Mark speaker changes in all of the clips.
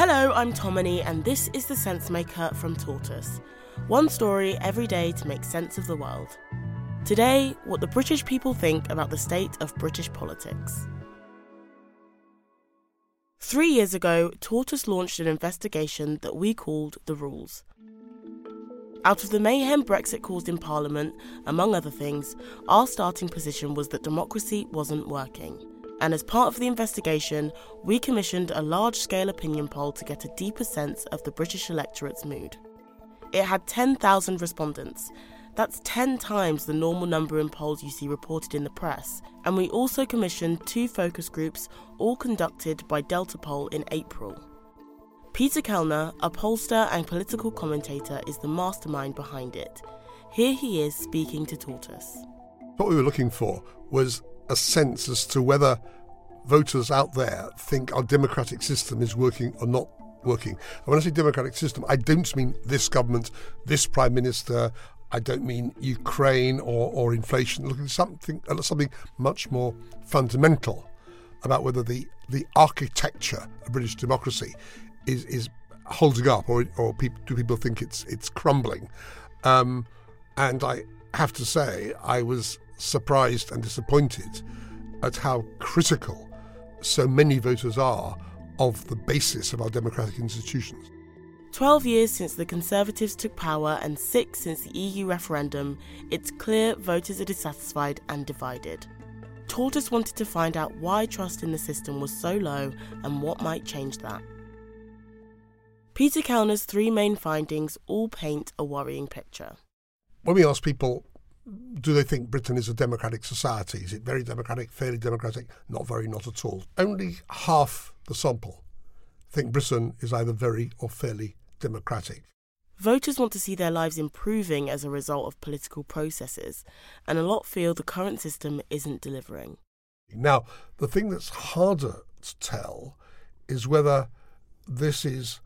Speaker 1: Hello, I'm Tomany, and this is The Sense Maker from Tortoise. One story every day to make sense of the world. Today, what the British people think about the state of British politics. Three years ago, Tortoise launched an investigation that we called The Rules. Out of the mayhem Brexit caused in Parliament, among other things, our starting position was that democracy wasn't working and as part of the investigation, we commissioned a large scale opinion poll to get a deeper sense of the British electorate's mood. It had 10,000 respondents. That's 10 times the normal number in polls you see reported in the press. And we also commissioned two focus groups, all conducted by Delta Poll in April. Peter Kellner, a pollster and political commentator, is the mastermind behind it. Here he is speaking to Tortoise.
Speaker 2: What we were looking for was a sense as to whether voters out there think our democratic system is working or not working. And when I say democratic system, I don't mean this government, this prime minister. I don't mean Ukraine or, or inflation. Looking at something something much more fundamental about whether the, the architecture of British democracy is, is holding up or, or do people think it's it's crumbling. Um, and I have to say, I was surprised and disappointed at how critical so many voters are of the basis of our democratic institutions.
Speaker 1: 12 years since the Conservatives took power and six since the EU referendum, it's clear voters are dissatisfied and divided. Tortoise wanted to find out why trust in the system was so low and what might change that. Peter Kellner's three main findings all paint a worrying picture.
Speaker 2: When we ask people do they think Britain is a democratic society? Is it very democratic, fairly democratic? Not very, not at all. Only half the sample think Britain is either very or fairly democratic.
Speaker 1: Voters want to see their lives improving as a result of political processes, and a lot feel the current system isn't delivering.
Speaker 2: Now, the thing that's harder to tell is whether this is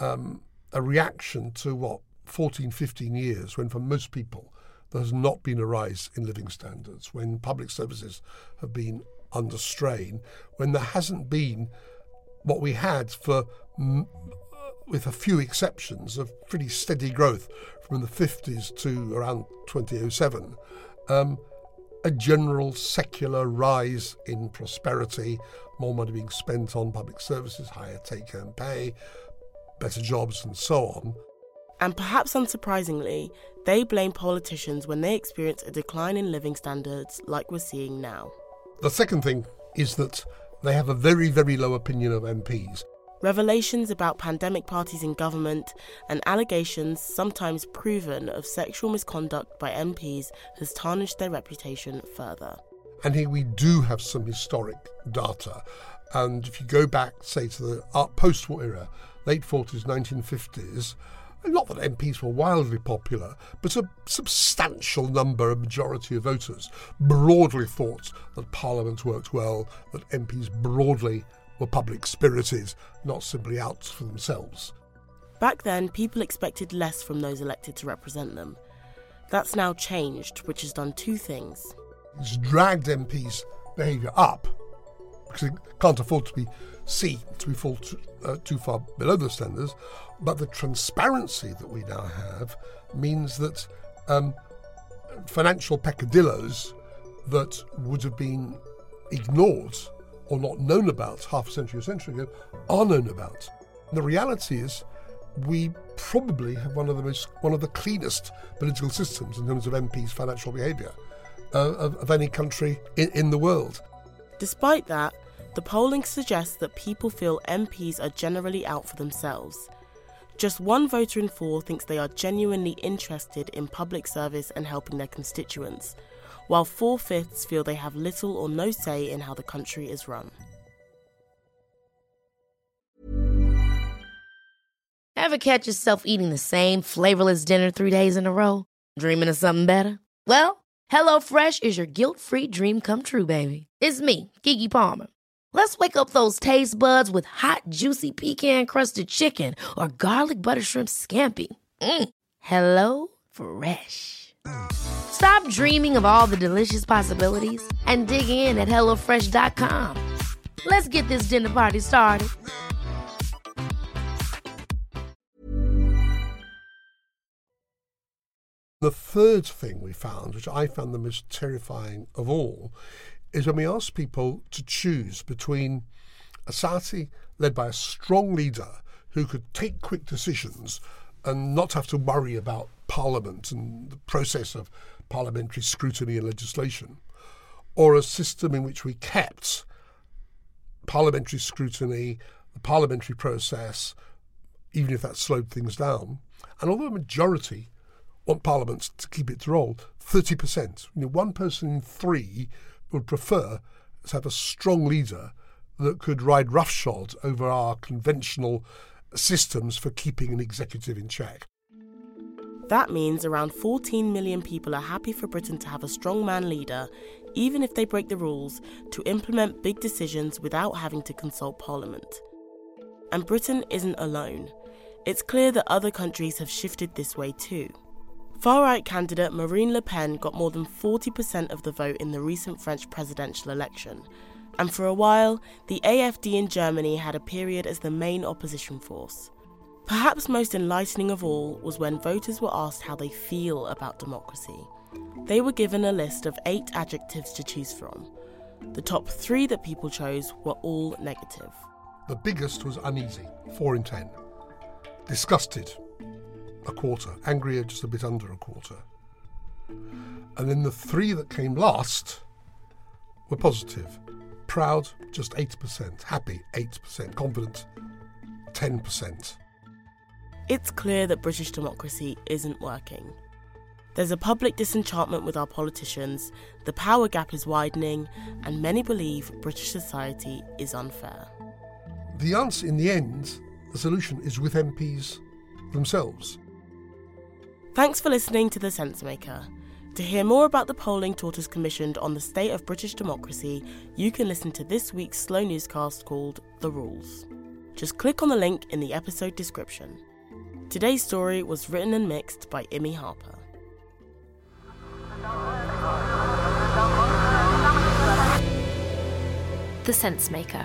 Speaker 2: um, a reaction to what 14, 15 years, when for most people there has not been a rise in living standards, when public services have been under strain, when there hasn't been what we had for, with a few exceptions, of pretty steady growth from the 50s to around 2007. Um, a general secular rise in prosperity, more money being spent on public services, higher take home pay, better jobs, and so on.
Speaker 1: And perhaps unsurprisingly, they blame politicians when they experience a decline in living standards like we're seeing now.
Speaker 2: The second thing is that they have a very, very low opinion of MPs.
Speaker 1: Revelations about pandemic parties in government and allegations, sometimes proven, of sexual misconduct by MPs has tarnished their reputation further.
Speaker 2: And here we do have some historic data. And if you go back, say, to the uh, post war era, late 40s, 1950s, not that MPs were wildly popular, but a substantial number, a majority of voters, broadly thought that Parliament worked well, that MPs broadly were public spirited, not simply out for themselves.
Speaker 1: Back then, people expected less from those elected to represent them. That's now changed, which has done two things.
Speaker 2: It's dragged MPs' behaviour up can't afford to be seen to be fall too, uh, too far below the standards. But the transparency that we now have means that um, financial peccadillos that would have been ignored or not known about half a century or a century ago are known about. And the reality is, we probably have one of the most, one of the cleanest political systems in terms of MPs' financial behaviour uh, of, of, any country in, in the world.
Speaker 1: Despite that, the polling suggests that people feel MPs are generally out for themselves. Just one voter in four thinks they are genuinely interested in public service and helping their constituents, while four fifths feel they have little or no say in how the country is run.
Speaker 3: Ever catch yourself eating the same flavorless dinner three days in a row? Dreaming of something better? Well, HelloFresh is your guilt free dream come true, baby. It's me, Keke Palmer. Let's wake up those taste buds with hot, juicy pecan crusted chicken or garlic butter shrimp scampi. Mm. Hello Fresh. Stop dreaming of all the delicious possibilities and dig in at HelloFresh.com. Let's get this dinner party started.
Speaker 2: The third thing we found, which I found the most terrifying of all, is when we ask people to choose between a society led by a strong leader who could take quick decisions and not have to worry about Parliament and the process of parliamentary scrutiny and legislation, or a system in which we kept parliamentary scrutiny, the parliamentary process, even if that slowed things down. And although a majority want Parliament to keep its role, 30%, you know, one person in three would prefer to have a strong leader that could ride roughshod over our conventional systems for keeping an executive in check.
Speaker 1: That means around 14 million people are happy for Britain to have a strongman leader, even if they break the rules, to implement big decisions without having to consult Parliament. And Britain isn't alone. It's clear that other countries have shifted this way too. Far right candidate Marine Le Pen got more than 40% of the vote in the recent French presidential election, and for a while, the AFD in Germany had a period as the main opposition force. Perhaps most enlightening of all was when voters were asked how they feel about democracy. They were given a list of eight adjectives to choose from. The top three that people chose were all negative.
Speaker 2: The biggest was uneasy, 4 in 10. Disgusted, a quarter. Angrier, just a bit under a quarter. And then the three that came last were positive. Proud, just 8%. Happy, 8%. Confident, 10%.
Speaker 1: It's clear that British democracy isn't working. There's a public disenchantment with our politicians, the power gap is widening, and many believe British society is unfair.
Speaker 2: The answer in the end, the solution is with MPs themselves.
Speaker 1: Thanks for listening to The Sensemaker. To hear more about the polling Tortoise commissioned on the state of British democracy, you can listen to this week's slow newscast called The Rules. Just click on the link in the episode description. Today's story was written and mixed by Imi Harper.
Speaker 4: The Sensemaker.